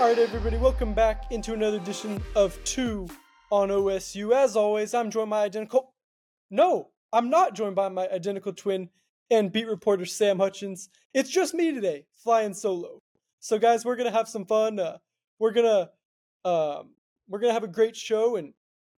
All right, everybody, welcome back into another edition of Two on OSU. As always, I'm joined by identical. No, I'm not joined by my identical twin and beat reporter Sam Hutchins. It's just me today, flying solo. So, guys, we're gonna have some fun. Uh, we're gonna um, we're gonna have a great show, and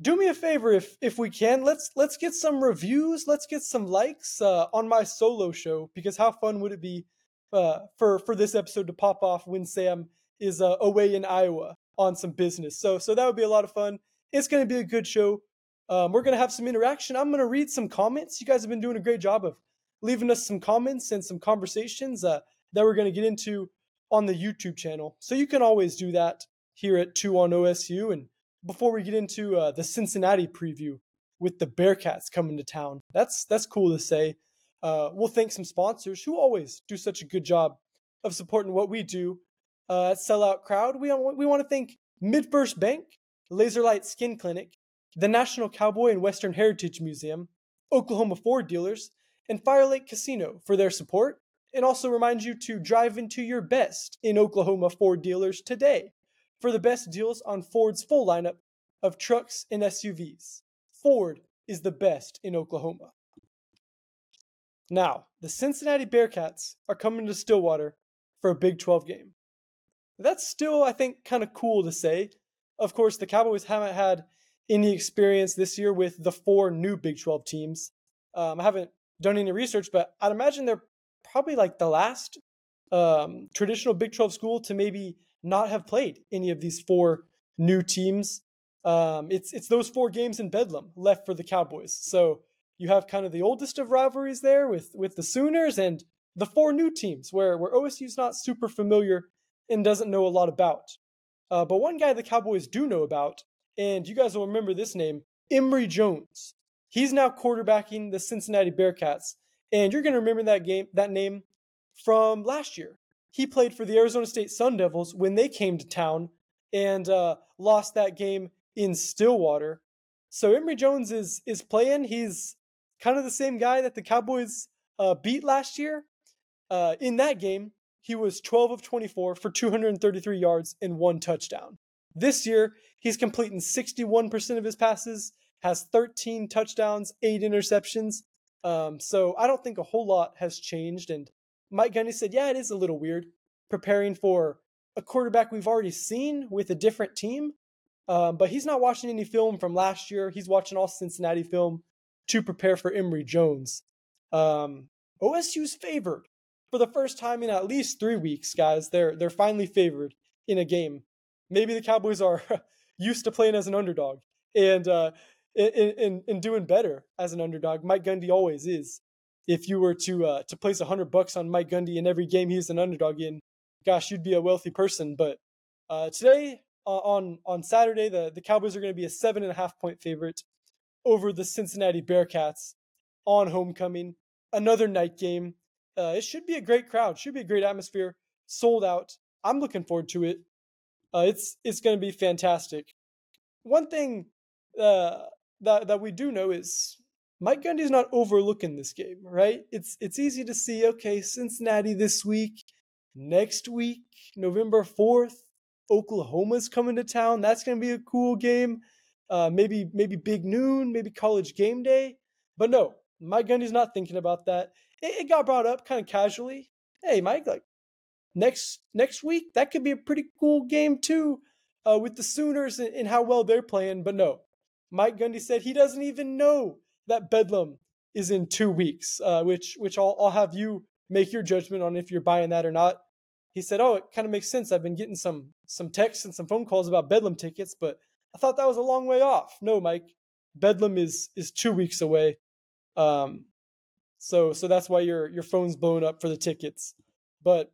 do me a favor if if we can. Let's let's get some reviews. Let's get some likes uh, on my solo show because how fun would it be uh, for for this episode to pop off when Sam is uh, away in Iowa on some business. So so that would be a lot of fun. It's going to be a good show. Um, we're going to have some interaction. I'm going to read some comments. You guys have been doing a great job of leaving us some comments and some conversations uh, that we're going to get into on the YouTube channel. So you can always do that here at 2 on OSU. And before we get into uh, the Cincinnati preview with the Bearcats coming to town, that's that's cool to say. Uh, we'll thank some sponsors who always do such a good job of supporting what we do uh, sellout crowd. We, we want to thank MidFirst Bank, Laserlight Skin Clinic, the National Cowboy and Western Heritage Museum, Oklahoma Ford Dealers, and Fire Lake Casino for their support, and also remind you to drive into your best in Oklahoma Ford dealers today for the best deals on Ford's full lineup of trucks and SUVs. Ford is the best in Oklahoma. Now, the Cincinnati Bearcats are coming to Stillwater for a Big 12 game. That's still, I think, kind of cool to say. Of course, the Cowboys haven't had any experience this year with the four new Big 12 teams. Um, I haven't done any research, but I'd imagine they're probably like the last um, traditional Big 12 school to maybe not have played any of these four new teams. Um, it's it's those four games in Bedlam left for the Cowboys. So you have kind of the oldest of rivalries there with with the Sooners and the four new teams where where OSU's not super familiar and doesn't know a lot about. Uh, but one guy the Cowboys do know about, and you guys will remember this name, Emory Jones. He's now quarterbacking the Cincinnati Bearcats, and you're going to remember that game, that name from last year. He played for the Arizona State Sun Devils when they came to town and uh, lost that game in Stillwater. So Emory Jones is is playing. He's kind of the same guy that the Cowboys uh, beat last year. Uh, in that game, he was 12 of 24 for 233 yards and one touchdown. This year, he's completing 61% of his passes, has 13 touchdowns, eight interceptions. Um, so I don't think a whole lot has changed. And Mike Gundy said, yeah, it is a little weird preparing for a quarterback we've already seen with a different team. Um, but he's not watching any film from last year. He's watching all Cincinnati film to prepare for Emory Jones. Um, OSU's favored for the first time in at least three weeks, guys. They're they're finally favored in a game. Maybe the Cowboys are used to playing as an underdog and uh, in, in in doing better as an underdog. Mike Gundy always is. If you were to uh, to place hundred bucks on Mike Gundy in every game he's an underdog in, gosh, you'd be a wealthy person. But uh, today on on Saturday, the the Cowboys are going to be a seven and a half point favorite over the Cincinnati Bearcats on homecoming. Another night game. Uh, it should be a great crowd. Should be a great atmosphere. Sold out. I'm looking forward to it. Uh, it's it's going to be fantastic. One thing uh, that that we do know is Mike Gundy's not overlooking this game, right? It's it's easy to see. Okay, Cincinnati this week, next week, November fourth, Oklahoma's coming to town. That's going to be a cool game. Uh, maybe maybe big noon, maybe college game day. But no, Mike Gundy's not thinking about that it, it got brought up kind of casually. Hey, Mike, like next next week that could be a pretty cool game too, uh, with the Sooners and, and how well they're playing. But no, Mike Gundy said he doesn't even know that Bedlam is in two weeks, uh, which which I'll, I'll have you make your judgment on if you're buying that or not. He said, "Oh, it kind of makes sense. I've been getting some some texts and some phone calls about Bedlam tickets, but I thought that was a long way off." No, Mike, Bedlam is is two weeks away. Um, so so that's why your your phone's blown up for the tickets. But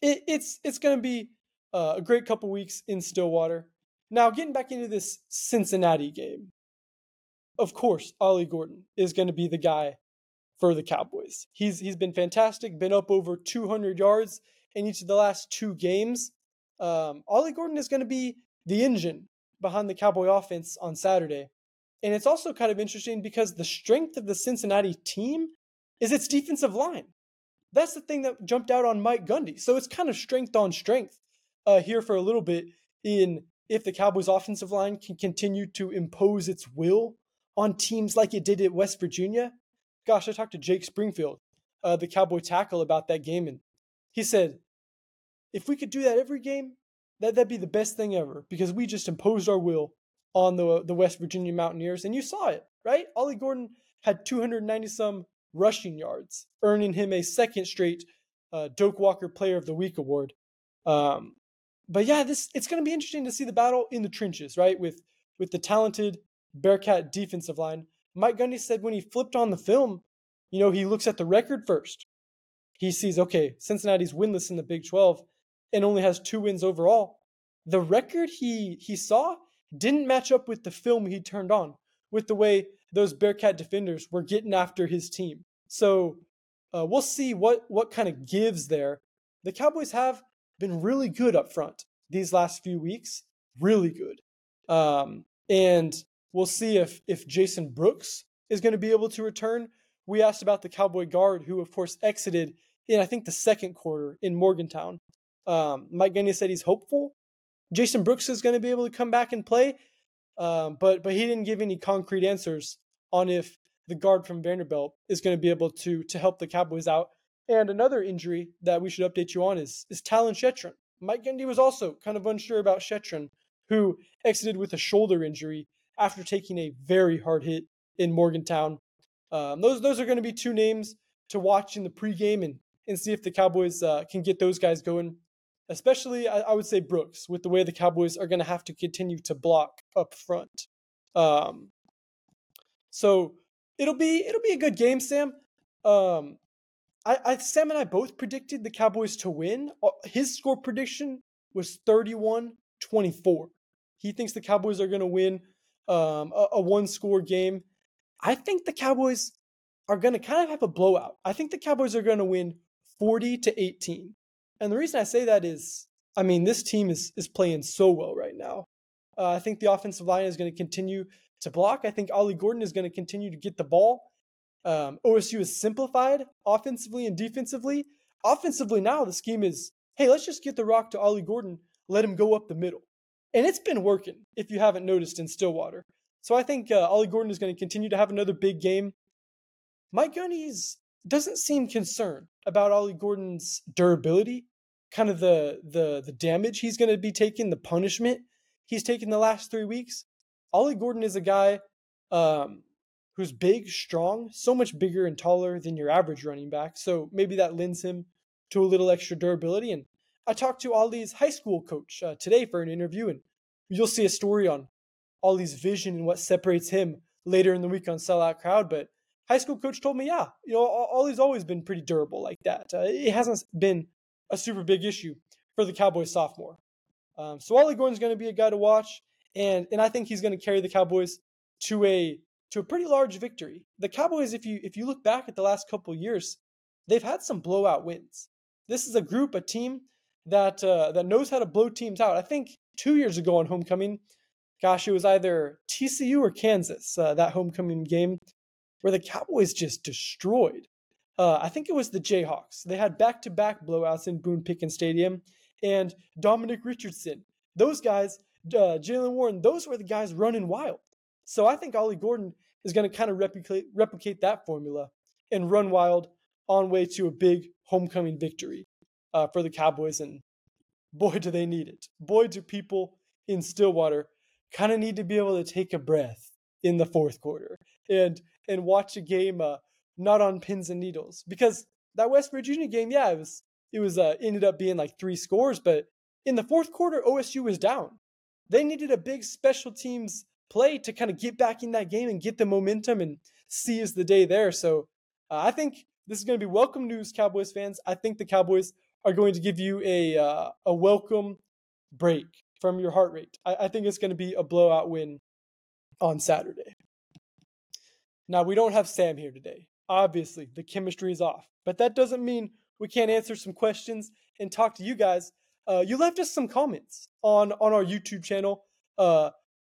it, it's it's going to be uh, a great couple weeks in Stillwater. Now getting back into this Cincinnati game. Of course, Ollie Gordon is going to be the guy for the Cowboys. He's he's been fantastic, been up over 200 yards in each of the last two games. Um, Ollie Gordon is going to be the engine behind the Cowboy offense on Saturday. And it's also kind of interesting because the strength of the Cincinnati team is its defensive line. That's the thing that jumped out on Mike Gundy. So it's kind of strength on strength. uh, here for a little bit in if the Cowboys' offensive line can continue to impose its will on teams like it did at West Virginia. Gosh, I talked to Jake Springfield, uh, the Cowboy tackle, about that game, and he said, if we could do that every game, that, that'd be the best thing ever because we just imposed our will on the, the West Virginia Mountaineers, and you saw it, right? Ollie Gordon had 290 some rushing yards, earning him a second straight uh, Doak Walker Player of the Week award. Um, but yeah, this it's going to be interesting to see the battle in the trenches, right? With with the talented Bearcat defensive line. Mike Gundy said when he flipped on the film, you know, he looks at the record first. He sees, okay, Cincinnati's winless in the Big 12 and only has two wins overall. The record he he saw didn't match up with the film he turned on, with the way those Bearcat defenders were getting after his team. So uh, we'll see what what kind of gives there. The Cowboys have been really good up front these last few weeks, really good. Um, and we'll see if if Jason Brooks is going to be able to return. We asked about the Cowboy guard, who of course exited in I think the second quarter in Morgantown. Um, Mike Gundy said he's hopeful. Jason Brooks is going to be able to come back and play, um, but but he didn't give any concrete answers on if the guard from Vanderbilt is going to be able to to help the Cowboys out. And another injury that we should update you on is is Talyn Shettron. Mike Gundy was also kind of unsure about Shettron, who exited with a shoulder injury after taking a very hard hit in Morgantown. Um, those those are going to be two names to watch in the pregame and and see if the Cowboys uh, can get those guys going. Especially, I, I, would say Brooks, with the way the Cowboys are going to have to continue to block up front. Um, so it'll be it'll be a good game, Sam. Um, I, I Sam and I both predicted the Cowboys to win. Uh, his score prediction was 31-24. He thinks the Cowboys are going to win um, a, a one score game. I think the Cowboys are going to kind of have a blowout. I think the Cowboys are going to win 40 to 18. And the reason I say that is, I mean, this team is is playing so well right now. Uh, I think the offensive line is going to continue to block. I think Ollie Gordon is going to continue to get the ball. Um, OSU is simplified offensively and defensively. Offensively, now the scheme is hey, let's just get the rock to Ollie Gordon, let him go up the middle. And it's been working, if you haven't noticed, in Stillwater. So I think uh, Ollie Gordon is going to continue to have another big game. Mike Gundy's doesn't seem concerned about Ollie Gordon's durability, kind of the the the damage he's going to be taking, the punishment he's taken the last three weeks. Ollie Gordon is a guy um, who's big, strong, so much bigger and taller than your average running back. So maybe that lends him to a little extra durability. And I talked to Ollie's high school coach uh, today for an interview, and you'll see a story on Ollie's vision and what separates him later in the week on Sellout Crowd. But high school coach told me, yeah, you know, Ollie's always been pretty durable like that. Uh, it hasn't been a super big issue for the Cowboys sophomore. Um, so Ollie Gordon's going to be a guy to watch, and and I think he's going to carry the Cowboys to a to a pretty large victory. The Cowboys, if you if you look back at the last couple years, they've had some blowout wins. This is a group, a team that uh, that knows how to blow teams out. I think two years ago on homecoming, gosh, it was either TCU or Kansas uh, that homecoming game where the Cowboys just destroyed. Uh, I think it was the Jayhawks. They had back to back blowouts in Boone Pickens Stadium, and Dominic Richardson. Those guys, uh, Jaylen Warren, those were the guys running wild. So I think Ollie Gordon is going to kind of replicate replicate that formula and run wild on way to a big homecoming victory uh, for the Cowboys. And boy, do they need it. Boy, do people in Stillwater kind of need to be able to take a breath in the fourth quarter and and watch a game uh, not on pins and needles because that West Virginia game, yeah, it was it was uh, ended up being like three scores, but in the fourth quarter, OSU was down. They needed a big special teams play to kind of get back in that game and get the momentum and seize the day there. So uh, I think this is going to be welcome news, Cowboys fans. I think the Cowboys are going to give you a uh, a welcome break from your heart rate. I, I think it's going to be a blowout win on Saturday. Now we don't have Sam here today. Obviously, the chemistry is off, but that doesn't mean we can't answer some questions and talk to you guys. Uh, you left us some comments on on our YouTube channel. Uh,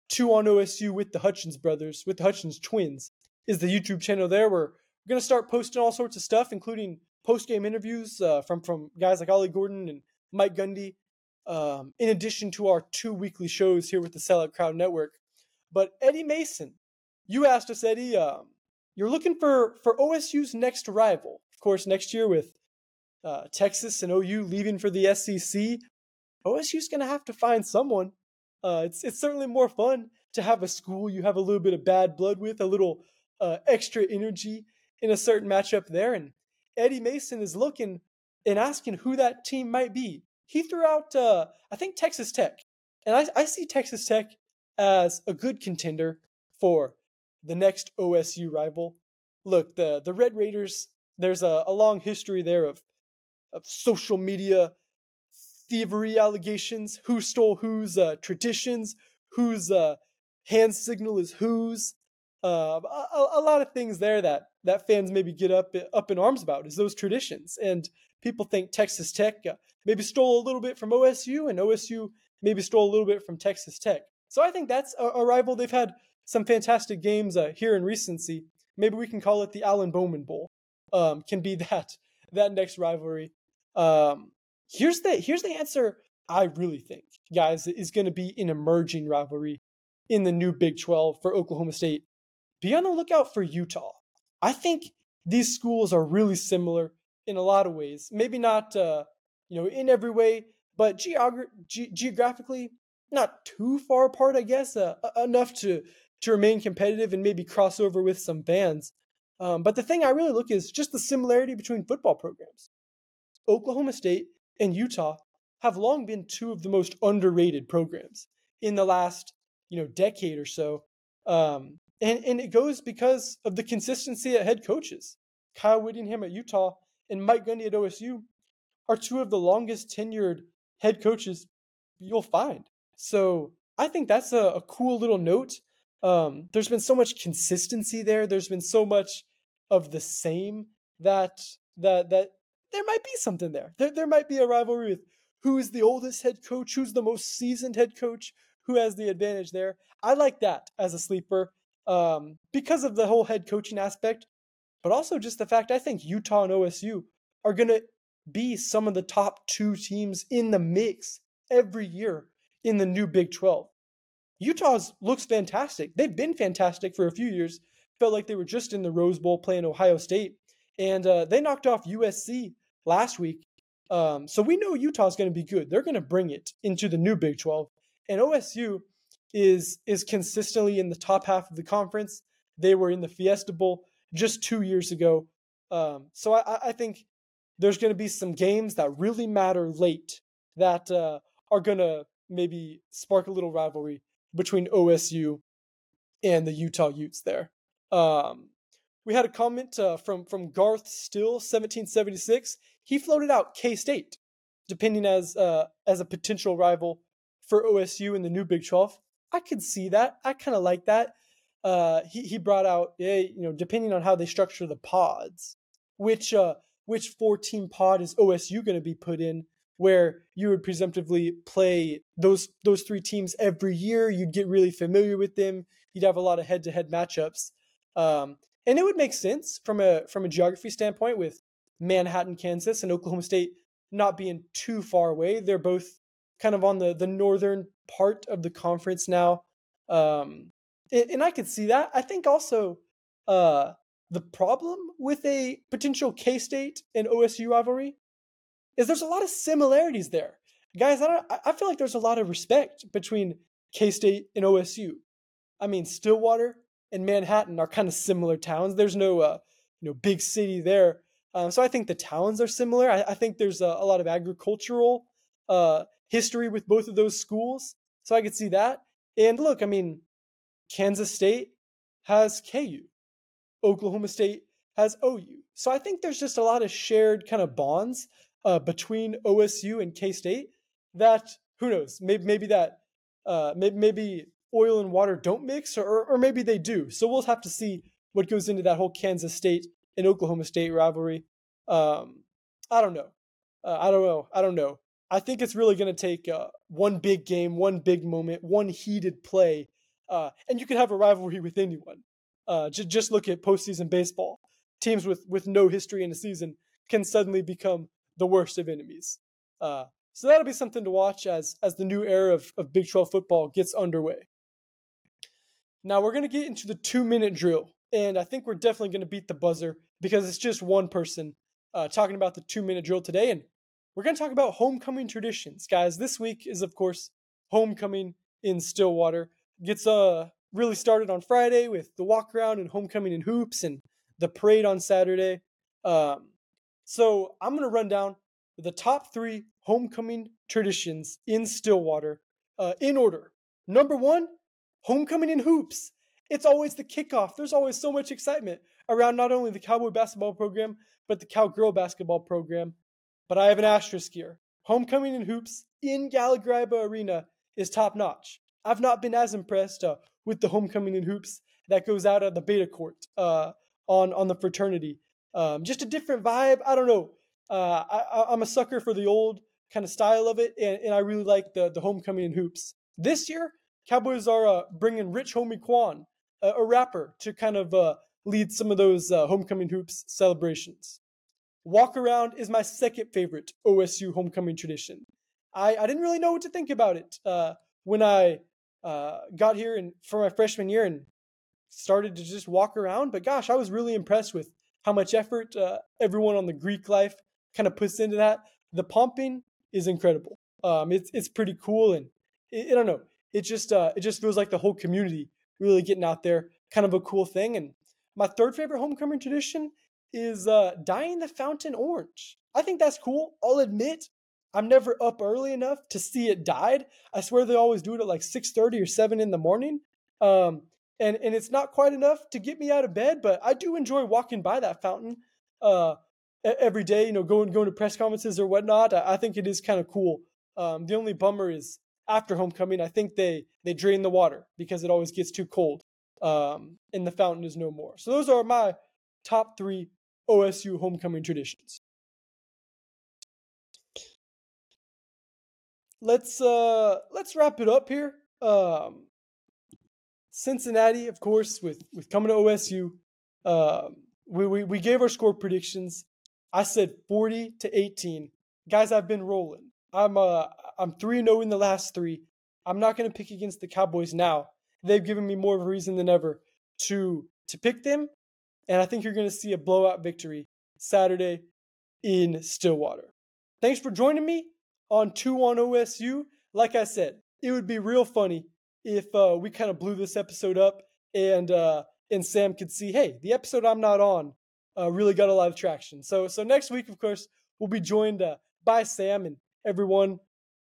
two on OSU with the Hutchins brothers, with the Hutchins twins, is the YouTube channel there. Where we're gonna start posting all sorts of stuff, including post game interviews uh, from from guys like Ollie Gordon and Mike Gundy. um, in addition to our two weekly shows here with the Sellout Crowd Network. But Eddie Mason, you asked us, Eddie, um, you're looking for, for OSU's next rival. Of course, next year with uh, Texas and OU leaving for the SEC, OSU's going to have to find someone. Uh, it's it's certainly more fun to have a school you have a little bit of bad blood with, a little uh, extra energy in a certain matchup there. And Eddie Mason is looking and asking who that team might be. He threw out, uh, I think, Texas Tech. And I, I see Texas Tech as a good contender for the next OSU rival. Look, the, the Red Raiders, there's a, a long history there of, of social media thievery allegations, who stole whose uh, traditions, whose uh, hand signal is whose. Uh, a, a, lot of things there that, that fans maybe get up up in arms about is those traditions. And people think Texas Tech uh, maybe stole a little bit from OSU, and OSU maybe stole a little bit from Texas Tech. So I think that's a, a rival. They've had some fantastic games uh, here in recency. Maybe we can call it the Alan Bowman Bowl. Um, can be that that next rivalry. Um, here's the here's the answer. I really think, guys, is going to be an emerging rivalry in the new Big 12 for Oklahoma State. Be on the lookout for Utah. I think these schools are really similar in a lot of ways. Maybe not, uh, you know, in every way, but geogra- ge- geographically, not too far apart, I guess, uh, enough to to remain competitive and maybe cross over with some fans. Um, but the thing I really look is just the similarity between football programs. Oklahoma State and Utah have long been two of the most underrated programs in the last, you know, decade or so. Um, and, and it goes because of the consistency at head coaches. Kyle Whittingham at Utah and Mike Gundy at OSU are two of the longest tenured head coaches you'll find. So I think that's a, a cool little note. Um, there's been so much consistency there. There's been so much of the same that that that there might be something there. There, there might be a rivalry with who is the oldest head coach, who's the most seasoned head coach, who has the advantage there. I like that as a sleeper um, because of the whole head coaching aspect but also just the fact I think Utah and OSU are going to be some of the top two teams in the mix every year in the new Big 12. Utah's looks fantastic. They've been fantastic for a few years. Felt like they were just in the Rose Bowl playing Ohio State, and uh, they knocked off USC last week. Um, so we know Utah's going to be good. They're going to bring it into the new Big 12, and OSU is is consistently in the top half of the conference. They were in the Fiesta Bowl just two years ago. Um, so I, I, think there's going to be some games that really matter late that uh, are going to maybe spark a little rivalry between OSU and the Utah Utes there. Um, we had a comment uh, from from Garth Still, 1776. He floated out K State, depending as uh, as a potential rival for OSU in the new Big 12. I could see that. I kind of like that uh, he he brought out, you know, depending on how they structure the pods, which uh, which four team pod is OSU going to be put in, where you would presumptively play those those three teams every year. You'd get really familiar with them. You'd have a lot of head to head matchups, um, and it would make sense from a from a geography standpoint with Manhattan, Kansas, and Oklahoma State not being too far away. They're both kind of on the the northern part of the conference now. Um, and I could see that. I think also uh, the problem with a potential K State and OSU rivalry is there's a lot of similarities there, guys. I don't, I feel like there's a lot of respect between K State and OSU. I mean, Stillwater and Manhattan are kind of similar towns. There's no uh, you know big city there, um, so I think the towns are similar. I, I think there's a, a, lot of agricultural uh, history with both of those schools, so I could see that. And look, I mean, Kansas State has KU. Oklahoma State has OU. So I think there's just a lot of shared kind of bonds uh, between OSU and K State that who knows maybe maybe that uh, maybe, maybe oil and water don't mix or or maybe they do. So we'll have to see what goes into that whole Kansas State and Oklahoma State rivalry. Um, I don't know. Uh, I don't know. I don't know. I think it's really going to take uh, one big game, one big moment, one heated play uh, and you can have a rivalry with anyone. Uh, j- just look at postseason baseball. Teams with, with no history in a season can suddenly become the worst of enemies. Uh, So that'll be something to watch as as the new era of, of Big 12 football gets underway. Now we're gonna get into the two minute drill, and I think we're definitely gonna beat the buzzer because it's just one person uh, talking about the two minute drill today, and we're gonna talk about homecoming traditions, guys. This week is of course homecoming in Stillwater. Gets uh really started on Friday with the walk around and homecoming in hoops and the parade on Saturday. Um, so I'm gonna run down the top three homecoming traditions in Stillwater uh, in order. Number one, homecoming in hoops. It's always the kickoff. There's always so much excitement around not only the Cowboy basketball program, but the Cowgirl basketball program. But I have an asterisk here. Homecoming in hoops in Gallagher Arena is top notch. I've not been as impressed uh, with the homecoming in hoops that goes out at the beta court uh, on on the fraternity. Um, just a different vibe. I don't know. Uh, I, am a sucker for the old kind of style of it, and, and I really like the the homecoming in hoops. This year, Cowboys are uh, bringing Rich Homie Quan, a, a rapper, to kind of uh, lead some of those uh, homecoming hoops celebrations. Walk around is my second favorite OSU homecoming tradition. I, I didn't really know what to think about it uh, when I uh, got here and for my freshman year and started to just walk around. But gosh, I was really impressed with how much effort uh, everyone on the Greek life kind of puts into that. The pomping is incredible. Um, it's it's pretty cool, and it, I don't know. It just uh, it just feels like the whole community really getting out there. Kind of a cool thing. And my third favorite homecoming tradition is uh, dyeing the fountain orange. I think that's cool. I'll admit I'm never up early enough to see it dyed. I swear they always do it at like 6:30 or 7 in the morning. Um, and and it's not quite enough to get me out of bed, but I do enjoy walking by that fountain uh, every day. You know, going going to press conferences or whatnot. I, I think it is kind of cool. Um, the only bummer is after homecoming, I think they they drain the water because it always gets too cold, um, and the fountain is no more. So those are my top three OSU homecoming traditions. let's uh let's wrap it up here. Um, Cincinnati, of course, with with coming to OSU, uh, um, we, we we gave our score predictions. I said forty to eighteen. Guys, I've been rolling. I'm uh I'm three zero oh in the last three. I'm not going to pick against the Cowboys now. They've given me more of a reason than ever to to pick them, and I think you're going to see a blowout victory Saturday in Stillwater. Thanks for joining me on two on OSU. Like I said, it would be real funny if uh, we kind of blew this episode up and uh, and Sam could see, hey, the episode I'm not on uh, really got a lot of traction. So so next week, of course, we'll be joined uh, by Sam and everyone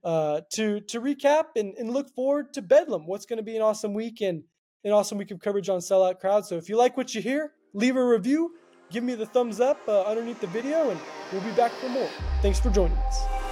uh, to to recap and, and look forward to Bedlam. What's going to be an awesome week and an awesome week of coverage on Sellout Crowd. So if you like what you hear, leave a review, give me the thumbs up uh, underneath the video, and we'll be back for more. Thanks for joining us.